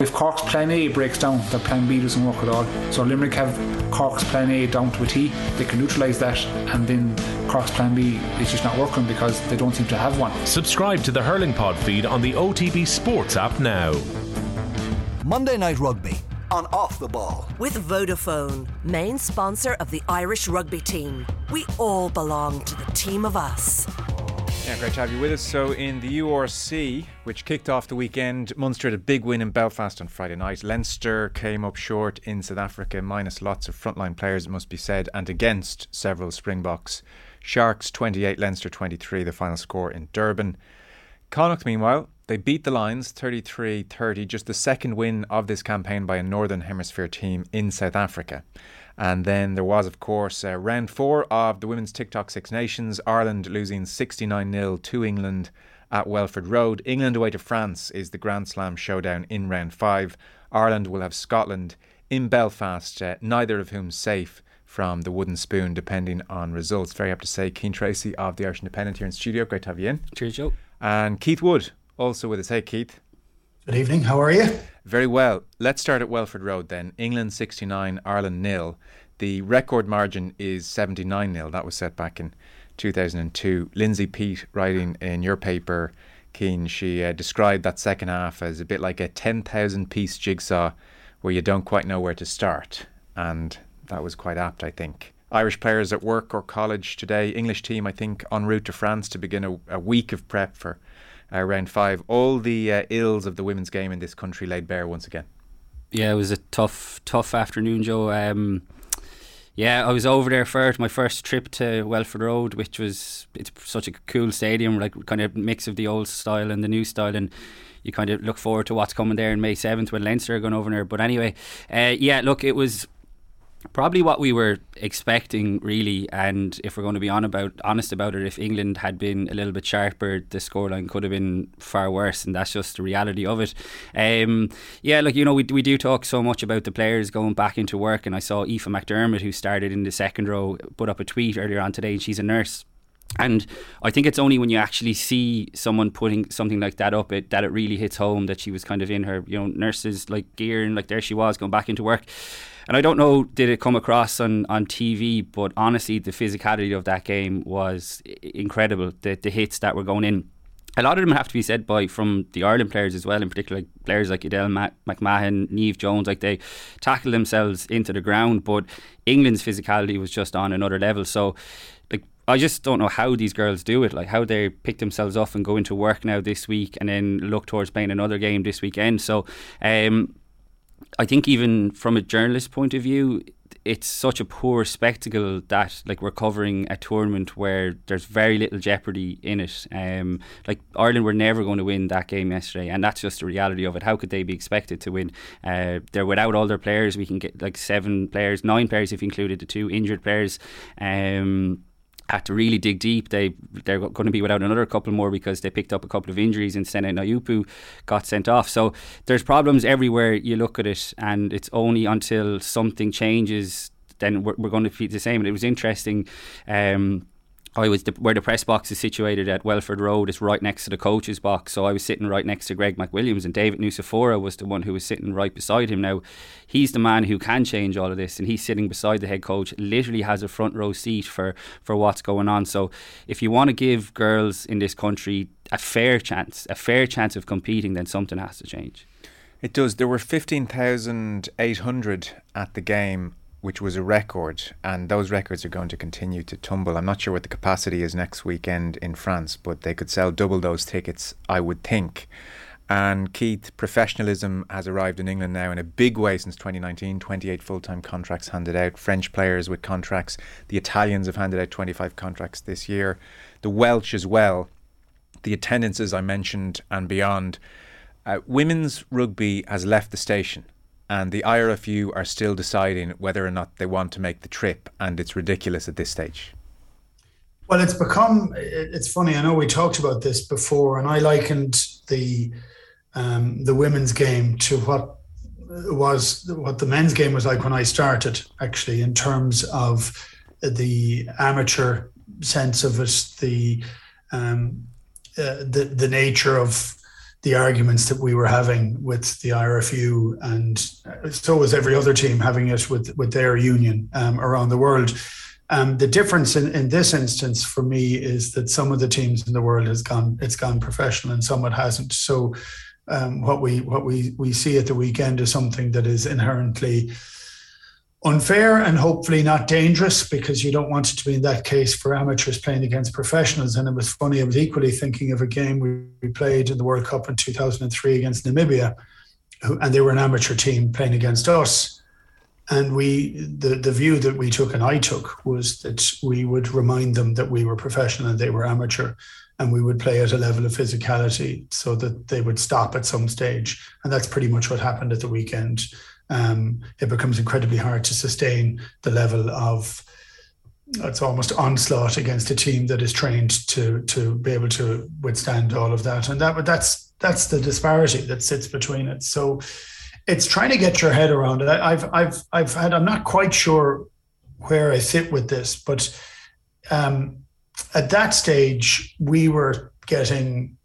If Cork's plan A breaks down, their plan B doesn't work at all. So Limerick have Cork's plan A down to a T. They can neutralise that, and then Cork's plan B is just not working because they don't seem to have one. Subscribe to the Hurling Pod feed on the OTB Sports app now. Monday Night Rugby on Off the Ball. With Vodafone, main sponsor of the Irish rugby team. We all belong to the team of us. Yeah, great to have you with us. So, in the URC, which kicked off the weekend, Munster had a big win in Belfast on Friday night. Leinster came up short in South Africa, minus lots of frontline players, it must be said, and against several Springboks. Sharks 28, Leinster 23, the final score in Durban. Connacht, meanwhile, they beat the Lions 33 30, just the second win of this campaign by a Northern Hemisphere team in South Africa. And then there was, of course, uh, round four of the Women's TikTok Six Nations. Ireland losing 69 0 to England at Welford Road. England away to France is the Grand Slam showdown in round five. Ireland will have Scotland in Belfast, uh, neither of whom safe from the wooden spoon, depending on results. Very happy to say, Cian Tracy of the Irish Independent here in studio. Great to have you in. Cheers, Joe. And Keith Wood, also with us. Hey, Keith. Good evening. How are you? Very well. Let's start at Welford Road then. England 69, Ireland nil. The record margin is 79 0. That was set back in 2002. Lindsay Peat, writing in your paper, Cian, she uh, described that second half as a bit like a 10,000 piece jigsaw where you don't quite know where to start. And that was quite apt, I think. Irish players at work or college today, English team, I think, en route to France to begin a, a week of prep for uh, round five. All the uh, ills of the women's game in this country laid bare once again. Yeah, it was a tough, tough afternoon, Joe. Um, yeah, I was over there for my first trip to Welford Road, which was it's such a cool stadium, like kind of mix of the old style and the new style, and you kind of look forward to what's coming there in May seventh when Leinster are going over there. But anyway, uh, yeah, look, it was probably what we were expecting really and if we're going to be on about honest about it if England had been a little bit sharper the scoreline could have been far worse and that's just the reality of it. Um, yeah like you know we, we do talk so much about the players going back into work and I saw Aoife McDermott who started in the second row put up a tweet earlier on today and she's a nurse. And I think it's only when you actually see someone putting something like that up it that it really hits home that she was kind of in her you know nurses like gear and like there she was going back into work and I don't know, did it come across on, on TV, but honestly, the physicality of that game was incredible. The, the hits that were going in. A lot of them have to be said by from the Ireland players as well, in particular like players like Edel McMahon, Neve Jones, like they tackle themselves into the ground. But England's physicality was just on another level. So, like I just don't know how these girls do it, like how they pick themselves up and go into work now this week and then look towards playing another game this weekend. So, um, I think even from a journalist point of view, it's such a poor spectacle that like we're covering a tournament where there's very little jeopardy in it. Um, like Ireland were never going to win that game yesterday, and that's just the reality of it. How could they be expected to win? Uh, they're without all their players. We can get like seven players, nine players if you included the two injured players. Um, had to really dig deep. They they're going to be without another couple more because they picked up a couple of injuries and Sene Naoupu got sent off. So there's problems everywhere you look at it, and it's only until something changes then we're, we're going to be the same. And it was interesting. Um, I was the, where the press box is situated at Welford Road. It's right next to the coach's box. So I was sitting right next to Greg McWilliams, and David Nucifora was the one who was sitting right beside him. Now, he's the man who can change all of this, and he's sitting beside the head coach. Literally has a front row seat for for what's going on. So, if you want to give girls in this country a fair chance, a fair chance of competing, then something has to change. It does. There were 15,800 at the game which was a record, and those records are going to continue to tumble. I'm not sure what the capacity is next weekend in France, but they could sell double those tickets, I would think. And Keith, professionalism has arrived in England now in a big way since 2019. 28 full time contracts handed out, French players with contracts. The Italians have handed out 25 contracts this year. The Welsh as well. The attendances I mentioned and beyond. Uh, women's rugby has left the station and the IRFU are still deciding whether or not they want to make the trip, and it's ridiculous at this stage. Well, it's become. It's funny. I know we talked about this before, and I likened the um, the women's game to what was what the men's game was like when I started. Actually, in terms of the amateur sense of it, the um, uh, the the nature of the arguments that we were having with the IRFU, and so was every other team having it with with their union um, around the world. Um, the difference in, in this instance for me is that some of the teams in the world has gone it's gone professional and some it hasn't. So um, what we what we we see at the weekend is something that is inherently unfair and hopefully not dangerous because you don't want it to be in that case for amateurs playing against professionals. And it was funny, I was equally thinking of a game we, played in the World Cup in 2003 against Namibia, and they were an amateur team playing against us. And we, the, the view that we took and I took was that we would remind them that we were professional and they were amateur, and we would play at a level of physicality so that they would stop at some stage. And that's pretty much what happened at the weekend um, it becomes incredibly hard to sustain the level of it's almost onslaught against a team that is trained to to be able to withstand all of that. And that that's that's the disparity that sits between it. So it's trying to get your head around it. I've i've i've had i'm not quite sure where i sit with this but um, at that stage we were getting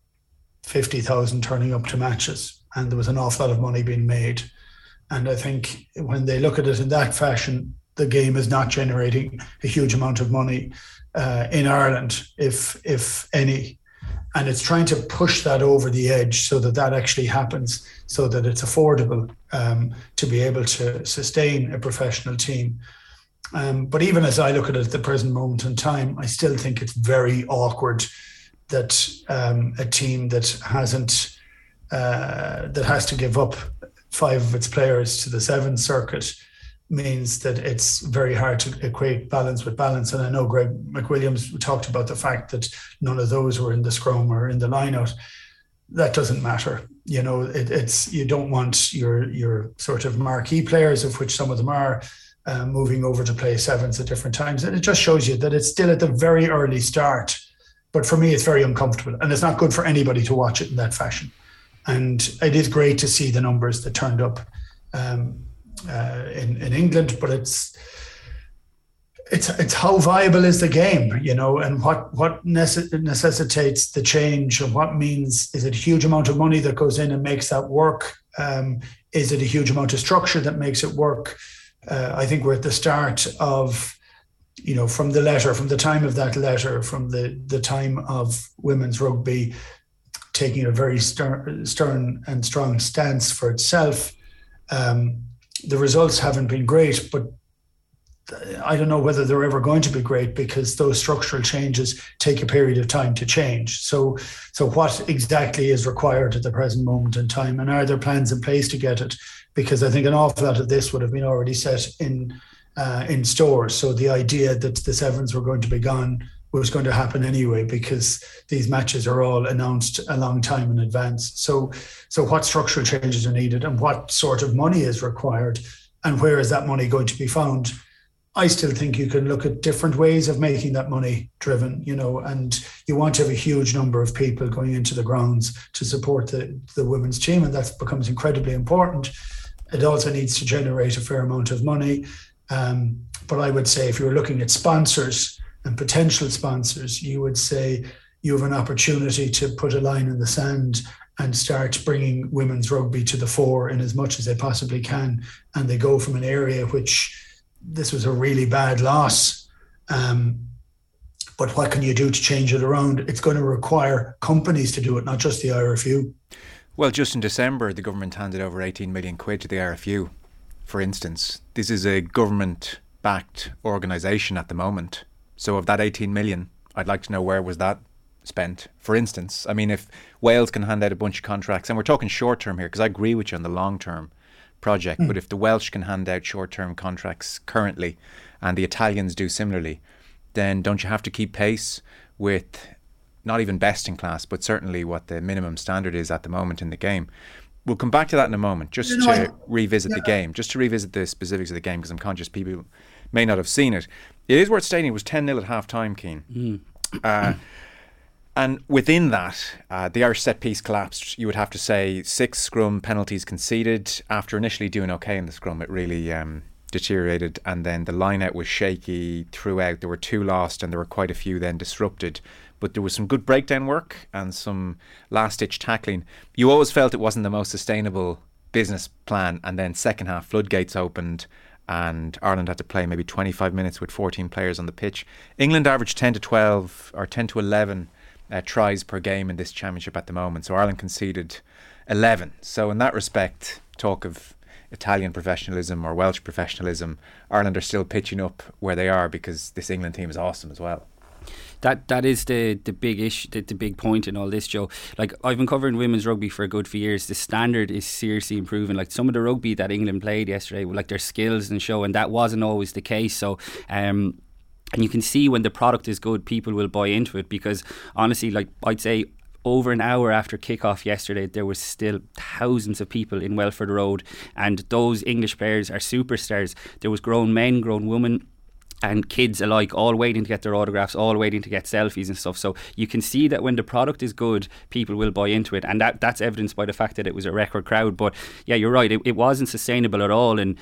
50,000 turning up to matches and there was an awful lot of money being made and I think when they look at it in that fashion, the game is not generating a huge amount of money uh, in Ireland, if if any. And it's trying to push that over the edge so that that actually happens, so that it's affordable um, to be able to sustain a professional team. Um, but even as I look at it at the present moment in time, I still think it's very awkward that um, a team that hasn't uh, that has to give up five of its players to the seven circuit means that it's very hard to equate balance with balance. And I know Greg McWilliams talked about the fact that none of those were in the scrum or in the lineout. That doesn't matter. You know, it, it's you don't want your your sort of marquee players, of which some of them are, uh, moving over to play sevens at different times. And it just shows you that it's still at the very early start. But for me, it's very uncomfortable, and it's not good for anybody to watch it in that fashion and it is great to see the numbers that turned up um, uh, in in England. But it's it's it's how viable is the game, you know, and what what necessitates the change, and what means is it a huge amount of money that goes in and makes that work? Um, is it a huge amount of structure that makes it work? Uh, I think we're at the start of you know, from the letter, from the time of that letter, from the the time of women's rugby, taking a very stern, stern and strong stance for itself. Um, the results haven't been great, but I don't know whether they're ever going to be great because those structural changes take a period of time to change. So, so what exactly is required at the present moment in time, and are there plans in place to get it? Because I think an awful lot of this would have been already set in uh, in stores. So the idea that the sevens were going to be gone was going to happen anyway because these matches are all announced a long time in advance. So, so what structural changes are needed and what sort of money is required, and where is that money going to be found? I still think you can look at different ways of making that money driven, you know, and you want to have a huge number of people going into the grounds to support the, the women's team, and that becomes incredibly important. It also needs to generate a fair amount of money. Um, but I would say if you're looking at sponsors, and potential sponsors, you would say you have an opportunity to put a line in the sand and start bringing women's rugby to the fore in as much as they possibly can. And they go from an area which this was a really bad loss. Um, but what can you do to change it around? It's going to require companies to do it, not just the IRFU. Well, just in December, the government handed over 18 million quid to the IRFU, for instance. This is a government backed organisation at the moment. So of that 18 million, I'd like to know where was that spent. For instance, I mean, if Wales can hand out a bunch of contracts, and we're talking short term here, because I agree with you on the long term project, mm. but if the Welsh can hand out short term contracts currently, and the Italians do similarly, then don't you have to keep pace with not even best in class, but certainly what the minimum standard is at the moment in the game? We'll come back to that in a moment, just you know, to revisit yeah. the game, just to revisit the specifics of the game, because I'm conscious people may not have seen it. It is worth stating it was 10 0 at half time, Cian. Mm. Uh, and within that, uh, the Irish set piece collapsed. You would have to say six scrum penalties conceded after initially doing okay in the scrum. It really um, deteriorated, and then the line out was shaky throughout. There were two lost, and there were quite a few then disrupted. But there was some good breakdown work and some last ditch tackling. You always felt it wasn't the most sustainable business plan, and then second half floodgates opened. And Ireland had to play maybe 25 minutes with 14 players on the pitch. England averaged 10 to 12 or 10 to 11 uh, tries per game in this championship at the moment. So Ireland conceded 11. So in that respect, talk of Italian professionalism or Welsh professionalism, Ireland are still pitching up where they are because this England team is awesome as well. That that is the the big issue, the, the big point in all this, Joe. Like I've been covering women's rugby for a good few years. The standard is seriously improving. Like some of the rugby that England played yesterday, like their skills and show, and that wasn't always the case. So. Um, and you can see when the product is good, people will buy into it because honestly, like I'd say over an hour after kickoff yesterday, there was still thousands of people in Welford Road, and those English players are superstars. There was grown men, grown women and kids alike all waiting to get their autographs, all waiting to get selfies and stuff. So you can see that when the product is good, people will buy into it, and that that's evidenced by the fact that it was a record crowd. But yeah, you're right, it, it wasn't sustainable at all, and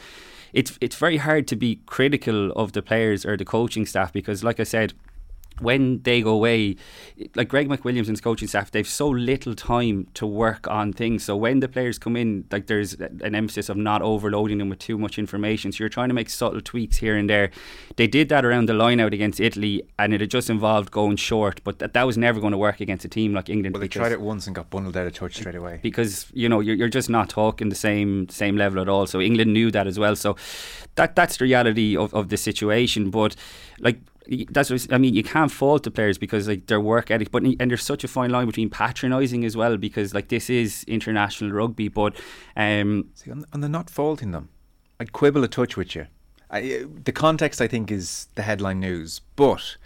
it's it's very hard to be critical of the players or the coaching staff because, like I said when they go away, like Greg McWilliams and his coaching staff, they've so little time to work on things. So when the players come in, like there's an emphasis of not overloading them with too much information. So you're trying to make subtle tweaks here and there. They did that around the line out against Italy, and it had just involved going short. But that, that was never going to work against a team like England. Well, they tried it once and got bundled out of touch straight away. Because you know you're, you're just not talking the same same level at all. So England knew that as well. So that that's the reality of, of the situation. But like that's what I mean. You can't fault the players because like their work ethic, but and there's such a fine line between patronising as well because like this is international rugby. But um, See, on, on the not faulting them, I'd quibble a touch with you. I, the context, I think, is the headline news, but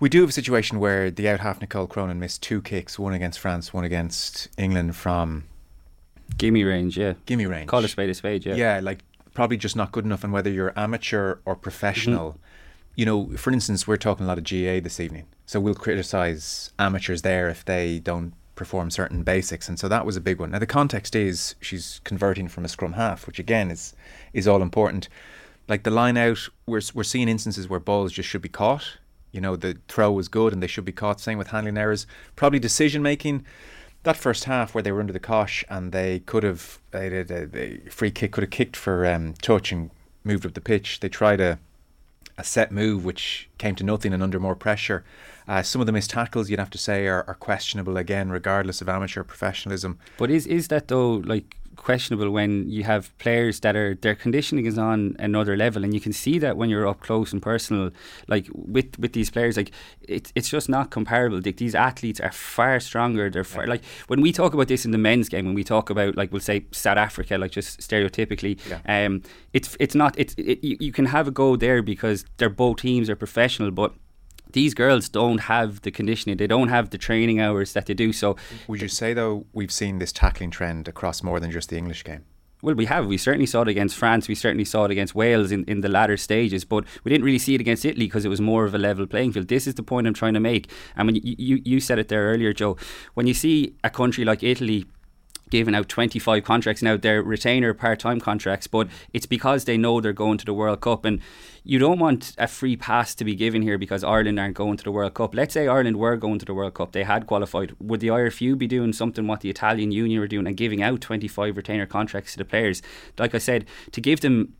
we do have a situation where the out half Nicole Cronin missed two kicks, one against France, one against England from gimme range, yeah, gimme range. Call a spade a spade, yeah. Yeah, like probably just not good enough, and whether you're amateur or professional. Mm-hmm you know, for instance, we're talking a lot of GA this evening, so we'll criticise amateurs there if they don't perform certain basics, and so that was a big one. Now the context is she's converting from a scrum half, which again is is all important. Like the line out, we're we're seeing instances where balls just should be caught. You know, the throw was good and they should be caught. Same with handling errors. Probably decision making. That first half where they were under the cosh and they could have, they did a, free kick, could have kicked for um, touch and moved up the pitch. They tried a a set move which came to nothing and under more pressure. Uh, some of the missed tackles, you'd have to say, are, are questionable again, regardless of amateur professionalism. But is is that though like questionable when you have players that are their conditioning is on another level, and you can see that when you're up close and personal, like with with these players, like it's it's just not comparable. Like, these athletes are far stronger. They're far, yeah. like when we talk about this in the men's game, when we talk about like we'll say South Africa, like just stereotypically, yeah. um, it's it's not it's it, you, you can have a go there because they're both teams are professional, but these girls don't have the conditioning, they don't have the training hours that they do. So, would you say though we've seen this tackling trend across more than just the English game? Well, we have. We certainly saw it against France. We certainly saw it against Wales in, in the latter stages, but we didn't really see it against Italy because it was more of a level playing field. This is the point I'm trying to make. I mean, you, you, you said it there earlier, Joe. When you see a country like Italy giving out 25 contracts. Now they're retainer part-time contracts but it's because they know they're going to the World Cup and you don't want a free pass to be given here because Ireland aren't going to the World Cup. Let's say Ireland were going to the World Cup they had qualified. Would the IRFU be doing something what the Italian Union were doing and giving out 25 retainer contracts to the players? Like I said to give them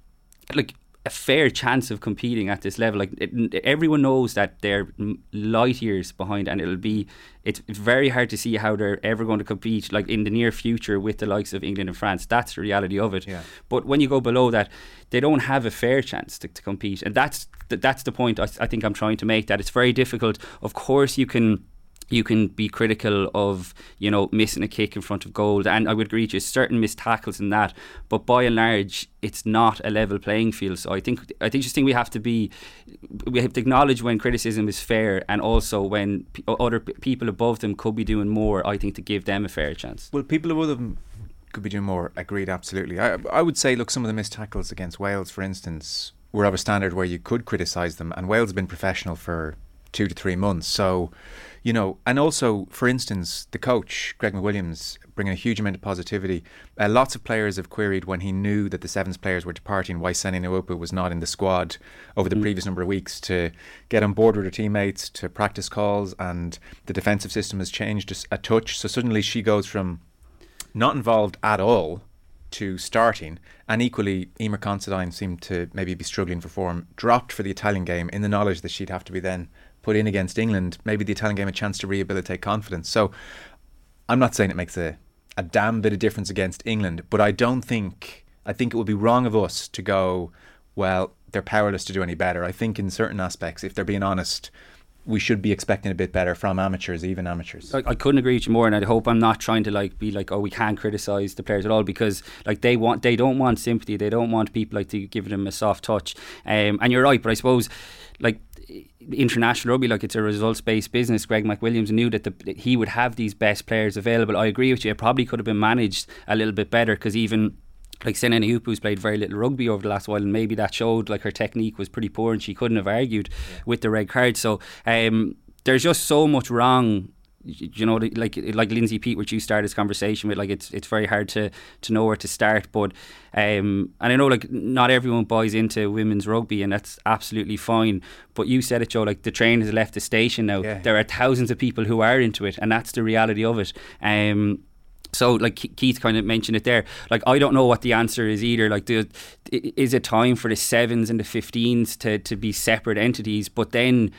like a fair chance of competing at this level. Like it, everyone knows that they're light years behind, and it'll be it's very hard to see how they're ever going to compete like in the near future with the likes of England and France. That's the reality of it. Yeah. But when you go below that, they don't have a fair chance to, to compete, and that's that's the point I, I think I'm trying to make. That it's very difficult. Of course, you can you can be critical of you know missing a kick in front of goal, and I would agree with you certain missed tackles in that, but by and large, it's not a level playing field. So I think I think just think we have to be we have to acknowledge when criticism is fair, and also when p- other p- people above them could be doing more. I think to give them a fair chance. Well, people above them could be doing more. Agreed, absolutely. I I would say look, some of the missed tackles against Wales, for instance, were of a standard where you could criticise them, and Wales have been professional for two to three months, so you know, and also, for instance, the coach, Greg McWilliams, bringing a huge amount of positivity. Uh, lots of players have queried when he knew that the Sevens players were departing why Sene Naoupu was not in the squad over the mm. previous number of weeks to get on board with her teammates, to practice calls, and the defensive system has changed a, a touch. So suddenly she goes from not involved at all to starting. And equally, Eimear Considine seemed to maybe be struggling for form, dropped for the Italian game in the knowledge that she'd have to be then put in against England. Maybe the Italian game a chance to rehabilitate confidence. So I'm not saying it makes a, a damn bit of difference against England, but I don't think I think it would be wrong of us to go, well, they're powerless to do any better. I think in certain aspects, if they're being honest, we should be expecting a bit better from amateurs, even amateurs. I, I, couldn't agree with you more, and I hope I'm not trying to like be like, oh, we can't criticize the players at all because like they want, they don't want sympathy, they don't want people like to give them a soft touch. Um, and you're right, but I suppose like international rugby, like it's a results based business. Greg McWilliams knew that, the, that he would have these best players available. I agree with you. It probably could have been managed a little bit better because even like Sene Naoupu's played very little rugby over the last while, and maybe that showed like her technique was pretty poor, and she couldn't have argued yeah. with the red card. So um, there's just so much wrong you know, like like Lindsay Peat, which you started this conversation with, like it's it's very hard to to know where to start. But um, and I know like not everyone buys into women's rugby, and that's absolutely fine. But you said it, Joe. Like the train has left the station now. Yeah. There are thousands of people who are into it, and that's the reality of it. Um, so like Keith kind of mentioned it there. Like I don't know what the answer is either. Like the, is it time for the sevens and the 15s to, to be separate entities? But then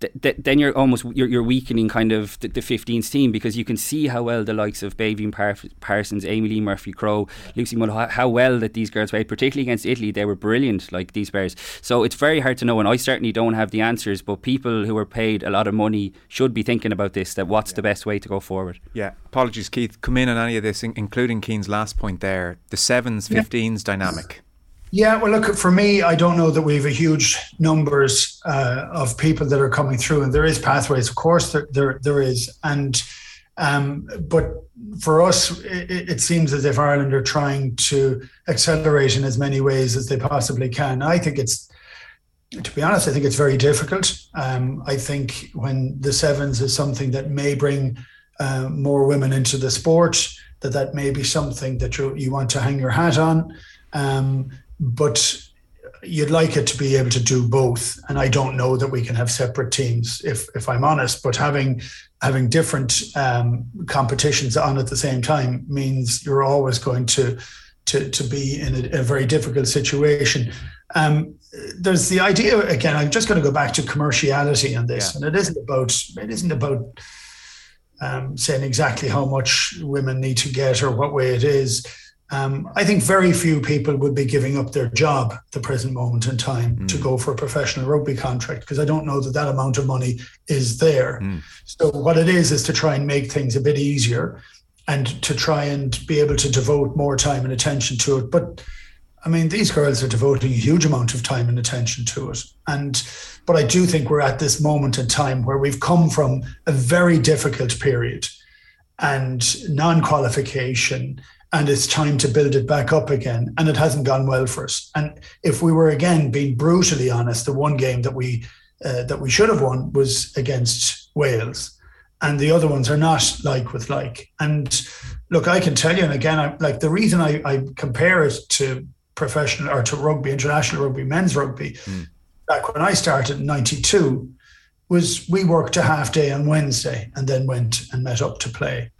th- th- then you're almost you're, you're weakening kind of the, the 15th team because you can see how well the likes of Beibhinn Par- Parsons, Amee-Leigh Murphy Crowe, yeah. Lucy Mull, how, how, well that these girls played, particularly against Italy, they were brilliant, like these players. So it's very hard to know, and I certainly don't have the answers. But people who are paid a lot of money should be thinking about this. That what's yeah. the best way to go forward? Yeah. Apologies, Keith. Come in on any of this, including Cian's last point there. The sevens, 15s yeah. dynamic. Yeah, well, look for me. I don't know that we have a huge numbers uh, of people that are coming through, and there is pathways, of course, there there, there is, and um, but for us, it, it, seems as if Ireland are trying to accelerate in as many ways as they possibly can. I think it's, to be honest, I think it's very difficult. Um, I think when the sevens is something that may bring uh, more women into the sport, that that may be something that you you want to hang your hat on. Um, but you'd like it to be able to do both and i don't know that we can have separate teams if if i'm honest but having having different um, competitions on at the same time means you're always going to to to be in a, a very difficult situation um, there's the idea again i'm just going to go back to commerciality on this yeah. and it isn't about it isn't about um, saying exactly how much women need to get or what way it is um, I think very few people would be giving up their job at the present moment in time mm. to go for a professional rugby contract because I don't know that that amount of money is there. Mm. So what it is is to try and make things a bit easier and to try and be able to devote more time and attention to it. But I mean, these girls are devoting a huge amount of time and attention to it. And but I do think we're at this moment in time where we've come from a very difficult period and non-qualification and it's time to build it back up again. And it hasn't gone well for us. And if we were again being brutally honest, the one game that we uh, that we should have won was against Wales, and the other ones are not like with like. And look, I can tell you, and again, I, like the reason I, I compare it to professional or to rugby, international rugby, men's rugby, mm. back when I started in '92, was we worked a half day on Wednesday and then went and met up to play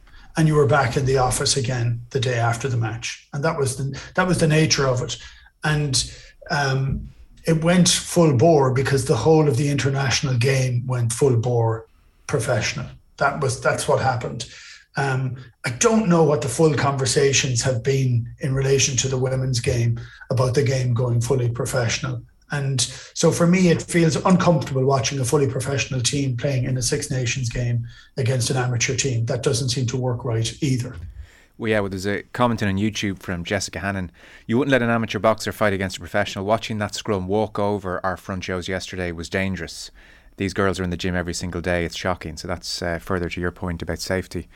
and you were back in the office again the day after the match, and that was the that was the nature of it, and um, it went full bore because the whole of the international game went full bore professional. That was that's what happened. Um, I don't know what the full conversations have been in relation to the women's game about the game going fully professional. And so for me, it feels uncomfortable watching a fully professional team playing in a Six Nations game against an amateur team. That doesn't seem to work right either. Well, yeah, well, there's a comment on YouTube from Jessica Hannon. You wouldn't let an amateur boxer fight against a professional. Watching that scrum walk over our front shows yesterday was dangerous. These girls are in the gym every single day. It's shocking. So that's uh, further to your point about safety.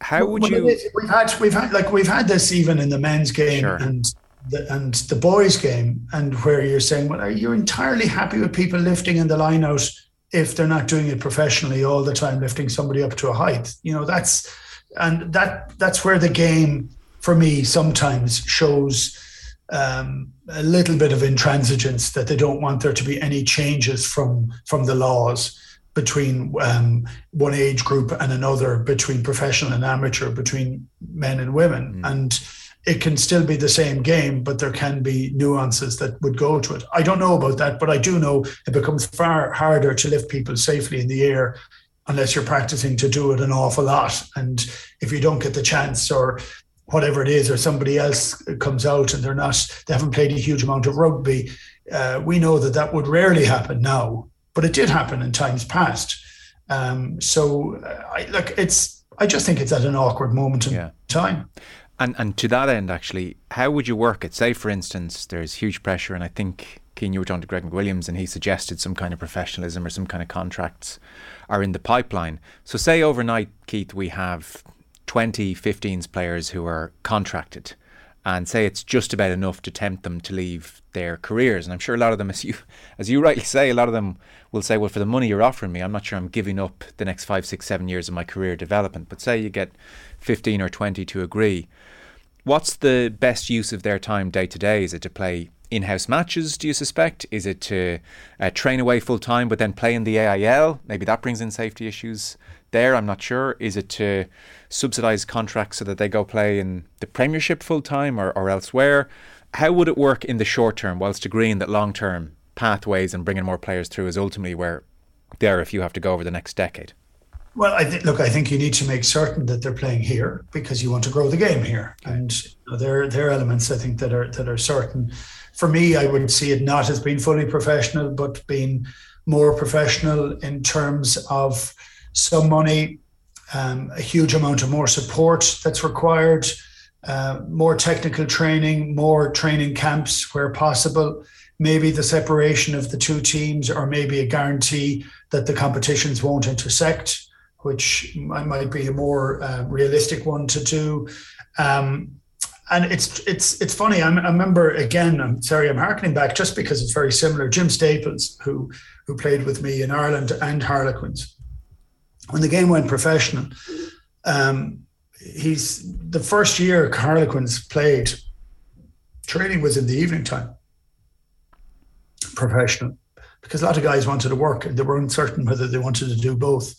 How would well, you? We've had we've had like we've had this even in the men's game sure. and the, and the boys game, and where you're saying, well, are you entirely happy with people lifting in the line out if they're not doing it professionally all the time, lifting somebody up to a height. You know, that's and that that's where the game for me sometimes shows um, a little bit of intransigence that they don't want there to be any changes from from the laws between um, one age group and another, between professional and amateur, between men and women, mm. and it can still be the same game, but there can be nuances that would go to it. I don't know about that, but I do know it becomes far harder to lift people safely in the air unless you're practicing to do it an awful lot. And if you don't get the chance or whatever it is, or somebody else comes out and they're not, they haven't played a huge amount of rugby, uh, we know that that would rarely happen now, but it did happen in times past. Um, so, uh, I, look, it's, I just think it's at an awkward moment in yeah. time. And and to that end, actually, how would you work it? Say, for instance, there's huge pressure, and I think Cian, you were talking to Greg McWilliams, and he suggested some kind of professionalism or some kind of contracts are in the pipeline. So, say overnight, Keith, we have 20 15s players who are contracted and say it's just about enough to tempt them to leave their careers. And I'm sure a lot of them, as you as you rightly say, a lot of them will say, well, for the money you're offering me, I'm not sure I'm giving up the next five, six, seven years of my career development. But say you get 15 or 20 to agree. What's the best use of their time day to day? Is it to play in house matches, do you suspect? Is it to uh, train away full time but then play in the AIL? Maybe that brings in safety issues there, I'm not sure. Is it to subsidise contracts so that they go play in the Premiership full time or, or elsewhere? How would it work in the short term, whilst agreeing that long term pathways and bringing more players through is ultimately where there if you have to go over the next decade? Well, I think look, I think you need to make certain that they're playing here because you want to grow the game here, and you know, there there are elements I think that are that are certain. For me, I would see it not as being fully professional, but being more professional in terms of some money, um, a huge amount of more support that's required, uh, more technical training, more training camps where possible, maybe the separation of the two teams, or maybe a guarantee that the competitions won't intersect which might be a more uh, realistic one to do. Um, and it's it's it's funny. I, I, remember again. I'm sorry, I'm harkening back just because it's very similar. Jim Staples, who who played with me in Ireland and Harlequins, when the game went professional, um, he's the first year Harlequins played. Training was in the evening time, professional, because a lot of guys wanted to work and they were uncertain whether they wanted to do both.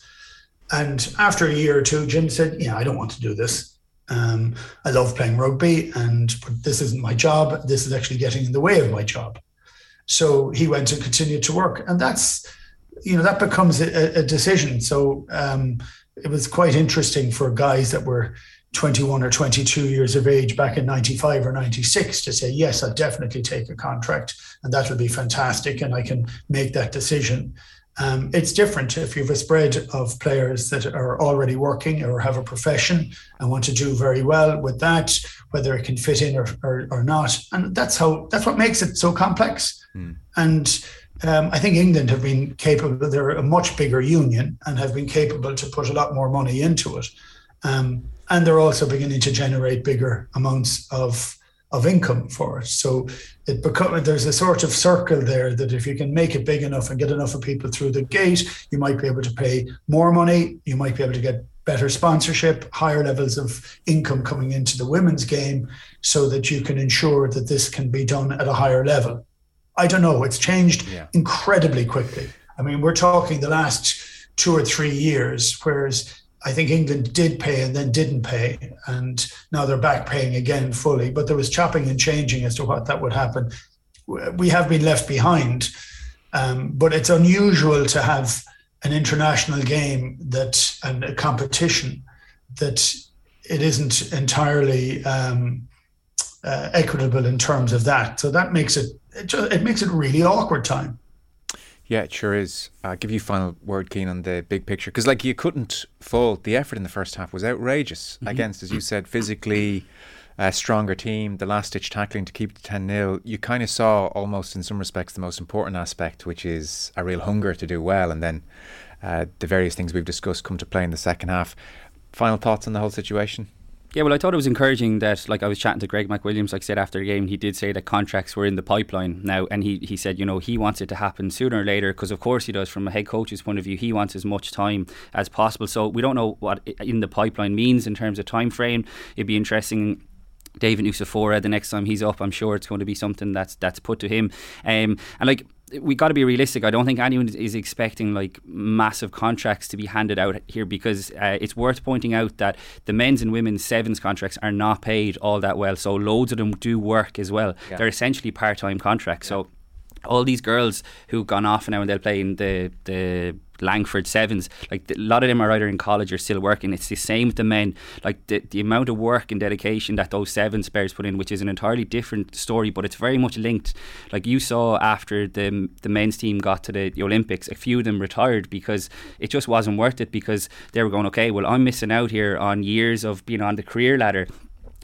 And after a year or two, Jim said, "Yeah, I don't want to do this. Um, I love playing rugby, and this isn't my job. This is actually getting in the way of my job." So he went and continued to work, and that's, you know, that becomes a, a decision. So um, it was quite interesting for guys that were 21 or 22 years of age back in 95 or 96 to say, yes, I'll definitely take a contract and that will be fantastic and I can make that decision. Um, it's different if you have a spread of players that are already working or have a profession and want to do very well with that, whether it can fit in or, or, or not. And that's how that's what makes it so complex. Mm. And um, I think England have been capable. They're a much bigger union and have been capable to put a lot more money into it. Um, and they're also beginning to generate bigger amounts of of income for it. So it become there's a sort of circle there that if you can make it big enough and get enough of people through the gate, you might be able to pay more money. You might be able to get better sponsorship, higher levels of income coming into the women's game, so that you can ensure that this can be done at a higher level. I don't know. It's changed yeah. incredibly quickly. I mean, we're talking the last two or three years, whereas I think England did pay and then didn't pay, and now they're back paying again fully. But there was chopping and changing as to what that would happen. We have been left behind, um, but it's unusual to have an international game that and a competition that it isn't entirely um, uh, equitable in terms of that. So that makes it it, just, it makes it really awkward time. Yeah, it sure is. I'll give you final word, Cian, on the big picture. Because, like, you couldn't fault the effort in the first half was outrageous mm-hmm. against, as you said, physically a stronger team, the last ditch tackling to keep it 10 0. You kind of saw almost in some respects the most important aspect, which is a real hunger to do well. And then uh, the various things we've discussed come to play in the second half. Final thoughts on the whole situation? Yeah, well, I thought it was encouraging that, like, I was chatting to Greg McWilliams, like I said after the game, he did say that contracts were in the pipeline now, and he, he said, you know, he wants it to happen sooner or later, because of course he does. From a head coach's point of view, he wants as much time as possible. So we don't know what in the pipeline means in terms of time frame. It'd be interesting David Nucifora the next time he's up. I'm sure it's going to be something that's that's put to him. Um, and like we got to be realistic. I don't think anyone is expecting like massive contracts to be handed out here because uh, it's worth pointing out that the men's and women's sevens contracts are not paid all that well. So loads of them do work as well. Yeah. They're essentially part-time contracts. Yeah. So all these girls who've gone off now and they'll play in the the Langford sevens, like a lot of them are either in college or still working. It's the same with the men. Like the, the amount of work and dedication that those sevens players put in, which is an entirely different story, but it's very much linked. Like you saw after the the men's team got to the, the Olympics, a few of them retired because it just wasn't worth it because they were going, okay, well I'm missing out here on years of being on the career ladder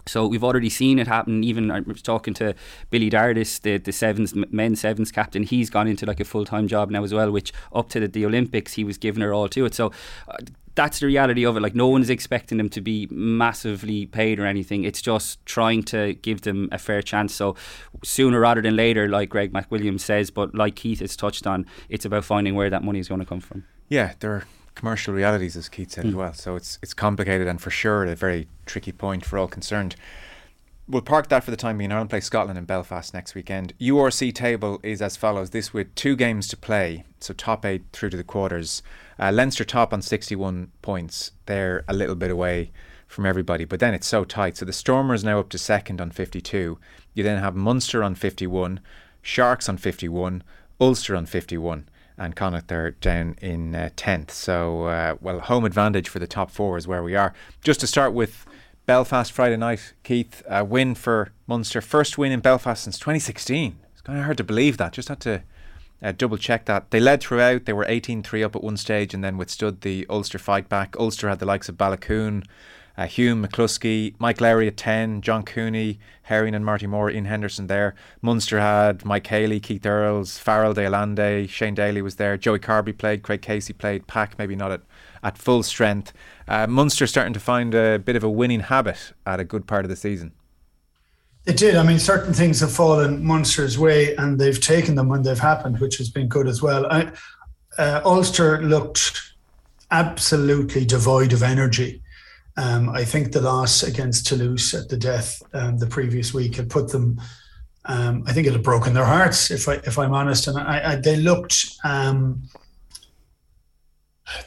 so we've already seen it happen. Even I was talking to Billy Dardis, the the sevens men's sevens captain. He's gone into like a full time job now as well. Which up to the, the Olympics, he was giving her all to it. So. Uh, that's the reality of it. Like no one is expecting them to be massively paid or anything. It's just trying to give them a fair chance. So sooner rather than later, like Greg McWilliams says, but like Keith has touched on, it's about finding where that money is going to come from. Yeah, there commercial realities, as Keith said mm. as well. So it's it's complicated and for sure a very tricky point for all concerned. We'll park that for the time being. Ireland play Scotland in Belfast next weekend. URC table is as follows: this with two games to play, so top eight through to the quarters. Uh, Leinster top on 61 points. They're a little bit away from everybody, but then it's so tight. So the Stormers now up to second on 52. You then have Munster on 51, Sharks on 51, Ulster on 51 and Connacht are down in uh, 10th. So, uh, well, home advantage for the top four is where we are. Just to start with Belfast Friday night, Keith, a win for Munster. First win in Belfast since 2016. It's kind of hard to believe that. Just had to uh, double check that. They led throughout. They were 18 3 up at one stage and then withstood the Ulster fight back. Ulster had the likes of Baloucoune uh, Hume, McCloskey, Mike Lowry at 10, John Cooney, Herring and Marty Moore in Henderson there. Munster had Mike Haley, Keith Earls, Farrell de Allende, Shane Daly was there, Joey Carbery played, Craig Casey played, Pack maybe not at, at full strength. Uh, Munster starting to find a bit of a winning habit at a good part of the season. It did. I mean, certain things have fallen Munster's way, and they've taken them when they've happened, which has been good as well. I, uh, Ulster looked absolutely devoid of energy um, I think the loss against Toulouse at the death um, the previous week had put them. Um, I think it had broken their hearts, if I if I'm honest. And I, I they looked um,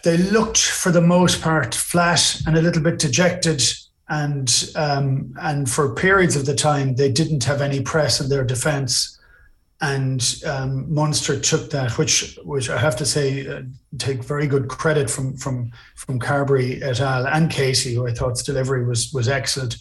they looked for the most part flat and a little bit dejected. And um, and for periods of the time, they didn't have any press in their defence and um, took that, which which I have to say uh, take very good credit from from from Carbery et al. and Casey, who I thought's delivery was was excellent.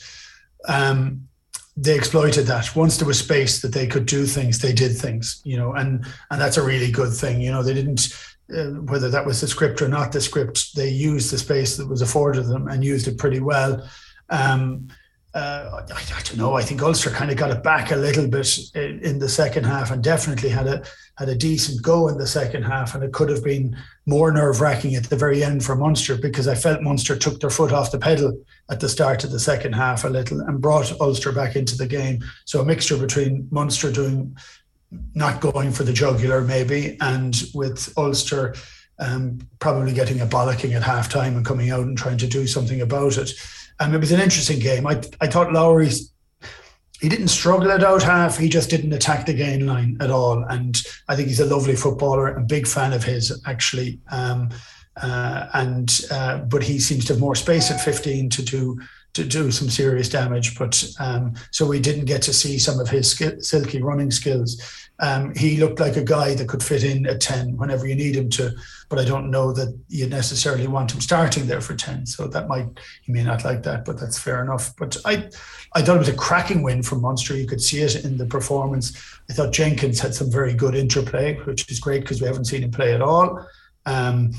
Um, they exploited that. Once there was space that they could do things, they did things, you know, and and that's a really good thing. You know, they didn't. Uh, whether that was the script or not the script, they used the space that was afforded them and used it pretty well. Um, uh, I, I, don't know. I think Ulster kind of got it back a little bit in, in, the second half, and definitely had a had a decent go in the second half. And it could have been more nerve wracking at the very end for Munster because I felt Munster took their foot off the pedal at the start of the second half a little and brought Ulster back into the game. So a mixture between Munster doing not going for the jugular maybe, and with Ulster um, probably getting a bollocking at half time and coming out and trying to do something about it. It was an interesting game. I, I thought Lowry, he didn't struggle at out half. He just didn't attack the gain line at all. And I think he's a lovely footballer. a big fan of his, actually. Um, uh, and uh, but he seems to have more space at 15 to do to do some serious damage. But um, so we didn't get to see some of his skill, silky running skills. Um, he looked like a guy that could fit in at 10 whenever you need him to, but I don't know that you necessarily want him starting there for 10. So that might, he may not like that, but that's fair enough. But I, I thought it was a cracking win from Munster. You could see it in the performance. I thought Jenkins had some very good interplay, which is great because we haven't seen him play at all. Um,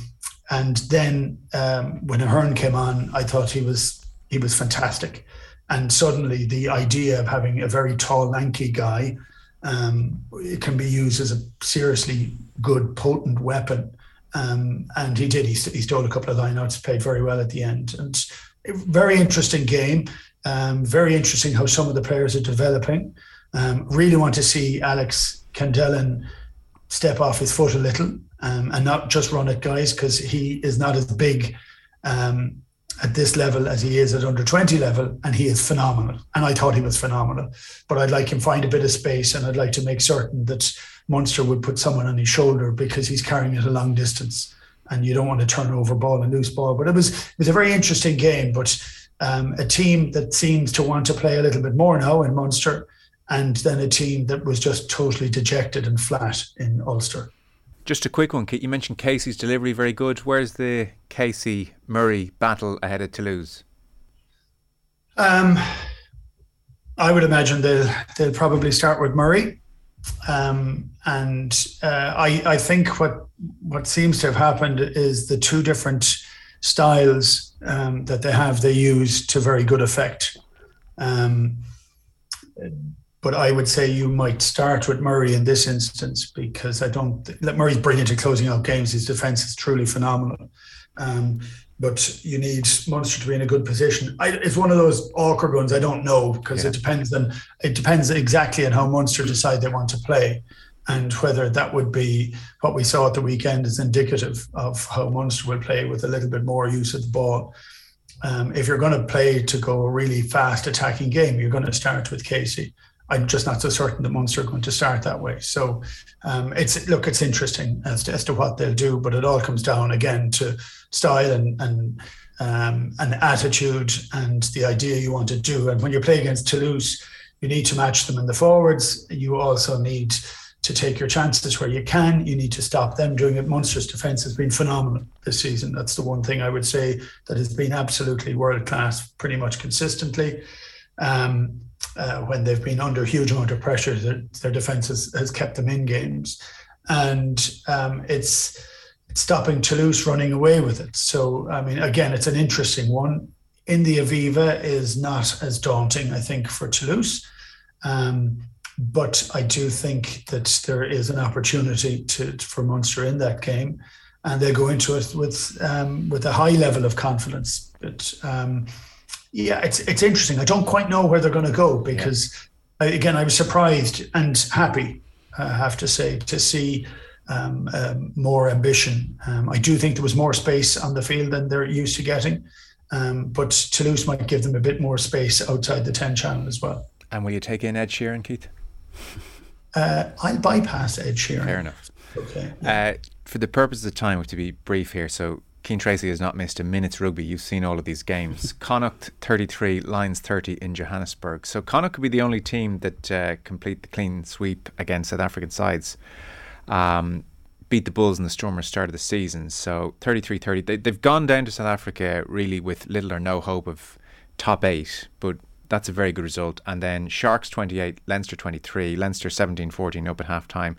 and then um, when Ahern came on, I thought he was he was fantastic. And suddenly the idea of having a very tall, lanky guy um, it can be used as a seriously good, potent weapon. Um, and he did. He, he, stole a couple of lineouts, played very well at the end. And very interesting game. Um, very interesting how some of the players are developing. Um, really want to see Alex Kendellen step off his foot a little um, and not just run at guys because he is not as big um, at this level as he is at under 20 level and he is phenomenal and i thought he was phenomenal but i'd like him find a bit of space and i'd like to make certain that munster would put someone on his shoulder because he's carrying it a long distance and you don't want to turn over ball and loose ball but it was it was a very interesting game but um, a team that seems to want to play a little bit more now in munster and then a team that was just totally dejected and flat in ulster just a quick one, Kit. You mentioned Casey's delivery very good. Where's the Casey Murray battle ahead of Toulouse? Um, I would imagine they'll they'll probably start with Murray, um, and uh, I I think what what seems to have happened is the two different styles um, that they have they use to very good effect. Um, but I would say you might start with Murray in this instance because I don't. Murray's brilliant at closing out games. His defense is truly phenomenal. But you need Munster to be in a good position. I, it's one of those awkward ones. I don't know because yeah. it depends on it depends exactly on how Munster decide they want to play, and whether that would be what we saw at the weekend is indicative of how Munster will play with a little bit more use of the ball. Um, if you're going to play to go a really fast attacking game, you're going to start with Casey. I'm just not so certain that Munster are going to start that way. So um, it's look, it's interesting as to, as to what they'll do, but it all comes down again to style and and um, and attitude and the idea you want to do. And when you play against Toulouse, you need to match them in the forwards. You also need to take your chances where you can. You need to stop them doing it. Munster's defence has been phenomenal this season. That's the one thing I would say that has been absolutely world class, pretty much consistently. Um, uh, when they've been under a huge amount of pressure, their, their defense has, has, kept them in games, and um, it's it's stopping Toulouse running away with it. So I mean, again, it's an interesting one. In the Aviva is not as daunting, I think, for Toulouse. Um, but I do think that there is an opportunity to, for Munster in that game, and they go into it with um, with a high level of confidence. But um, yeah, it's it's interesting. I don't quite know where they're going to go because, yeah. again, I was surprised and happy. I have to say to see um, um, more ambition. Um, I do think there was more space on the field than they're used to getting, um, but Toulouse might give them a bit more space outside the ten channel as well. And will you take in Ed Sheeran, Keith? Uh, I'll bypass Ed Sheeran. Fair enough. Okay. Uh, for the purpose of time, we have to be brief here. So Cian Tracy has not missed a minute's rugby. You've seen all of these games. Connacht 33, Lions 30 in Johannesburg. So Connacht could be the only team that uh, complete the clean sweep against South African sides. Um, beat the Bulls and the Stormers start of the season. So 33 30. They, they've gone down to South Africa really with little or no hope of top eight, but that's a very good result. And then Sharks 28, Leinster 23, Leinster 17 14 up at half time.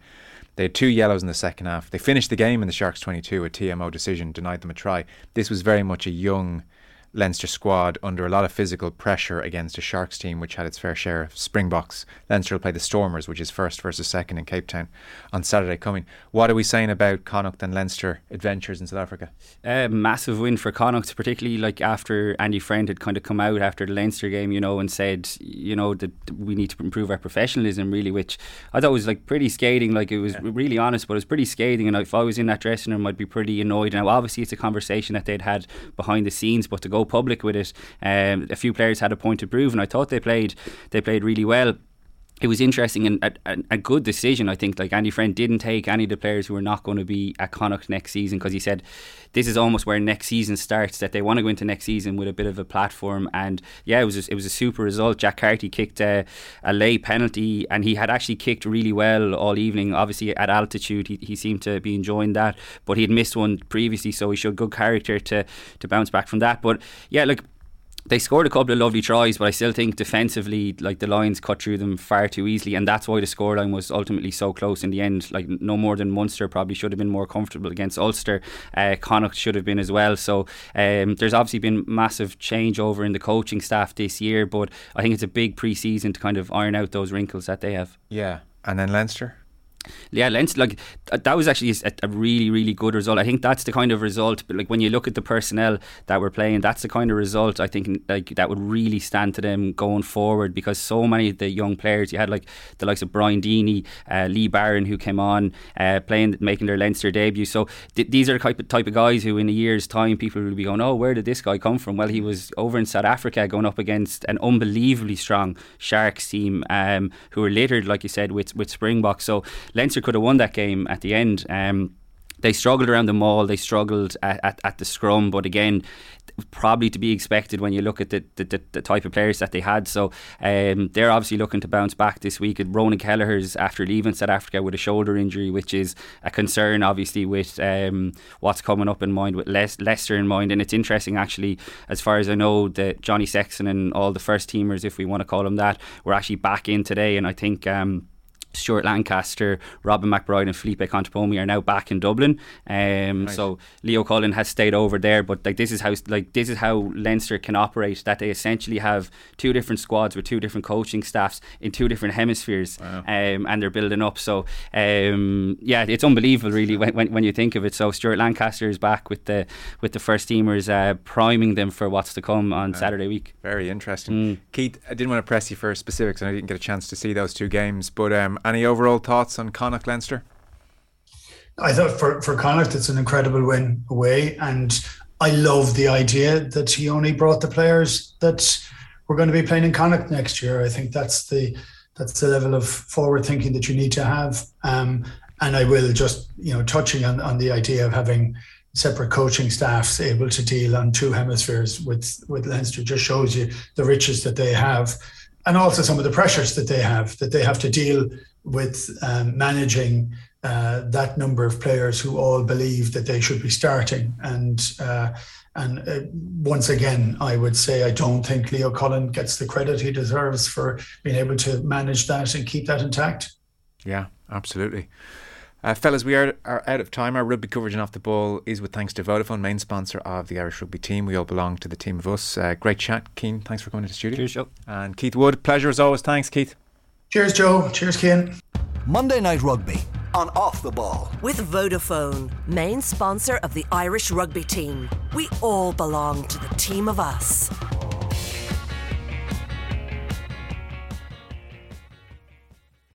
They had two yellows in the second half. They finished the game in the Sharks 22, a TMO decision, denied them a try. This was very much a young Leinster squad under a lot of physical pressure against a Sharks team which had its fair share of Springboks. Leinster will play the Stormers, which is first versus second in Cape Town on Saturday coming. What are we saying about Connacht and Leinster adventures in South Africa? A massive win for Connacht, particularly like after Andy Friend had kind of come out after the Leinster game, you know, and said, you know, that we need to improve our professionalism, really, which I thought was like pretty scathing. Like it was yeah. really honest, but it was pretty scathing. And if I was in that dressing room, I'd be pretty annoyed. Now, obviously, it's a conversation that they'd had behind the scenes, but to go public with it. Um, a few players had a point to prove, and I thought they played they played really well it was interesting and a, a, good decision. I think like Andy Friend didn't take any of the players who were not going to be at Connacht next season because he said this is almost where next season starts. That they want to go into next season with a bit of a platform. And yeah, it was a, it was a super result. Jack Carty kicked a, a late penalty, and he had actually kicked really well all evening. Obviously at altitude, he, he seemed to be enjoying that, but he had missed one previously, so he showed good character to to bounce back from that. But yeah, like they scored a couple of lovely tries, but I still think defensively, like the Lions cut through them far too easily, and that's why the scoreline was ultimately so close in the end. Like no more than Munster probably should have been more comfortable against Ulster. Uh, Connacht should have been as well. So um, there's obviously been massive changeover in the coaching staff this year, but I think it's a big pre-season to kind of iron out those wrinkles that they have. Yeah, and then Leinster. Yeah, Leinster, like that was actually a, a, really, really good result. I think that's the kind of result. But like when you look at the personnel that we're playing, that's the kind of result I think like that would really stand to them going forward because so many of the young players you had like the likes of Brian Deeny, uh, Lee Barron who came on uh, playing, making their Leinster debut. So th- these are the type of, type of guys who, in a year's time, people will be going, "Oh, where did this guy come from?" Well, he was over in South Africa going up against an unbelievably strong Sharks team um, who were littered, like you said, with with Springboks. So Leinster could have won that game at the end. Um, they struggled around the maul, they struggled at, at, at, the scrum, but again, probably to be expected when you look at the, the, the type of players that they had. So um, they're obviously looking to bounce back this week. Ronan Kelleher's after leaving South Africa with a shoulder injury, which is a concern, obviously, with um, what's coming up in mind with Le- Leicester in mind. And it's interesting, actually, as far as I know, that Johnny Sexton and all the first teamers, if we want to call them that, were actually back in today. And I think. Um, Stuart Lancaster, Robin McBryde, and Felipe Contepomi are now back in Dublin. Um, right. So Leo Cullen has stayed over there, but like this is how like this is how Leinster can operate. That they essentially have two different squads with two different coaching staffs in two different hemispheres, wow. um, and they're building up. So um, yeah, it's unbelievable, really, when, when, when, you think of it. So Stuart Lancaster is back with the with the first teamers, uh, priming them for what's to come on Saturday week. Very interesting, mm. Keith. I didn't want to press you for specifics, and I didn't get a chance to see those two games, but. Any overall thoughts on Connacht Leinster? I thought for, for Connacht, it's an incredible win away. And I love the idea that only brought the players that were going to be playing in Connacht next year. I think that's the that's the level of forward thinking that you need to have. Um, and I will just, you know, touching on, on the idea of having separate coaching staffs able to deal on two hemispheres with, with Leinster just shows you the riches that they have and also some of the pressures that they have that they have to deal with um, managing uh, that number of players who all believe that they should be starting. And uh, and uh, once again, I would say I don't think Leo Cullen gets the credit he deserves for being able to manage that and keep that intact. Yeah, absolutely. Uh, fellas, we are, are out of time. Our rugby coverage and off the ball is with thanks to Vodafone, main sponsor of the Irish rugby team. We all belong to the team of us. Uh, great chat, Cian. Thanks for coming to the studio. Cheers, Joe. And Keith Wood, pleasure as always. Thanks, Keith. Cheers, Joe. Cheers, Cian. Monday Night Rugby on Off the Ball. With Vodafone, main sponsor of the Irish rugby team. We all belong to the team of us.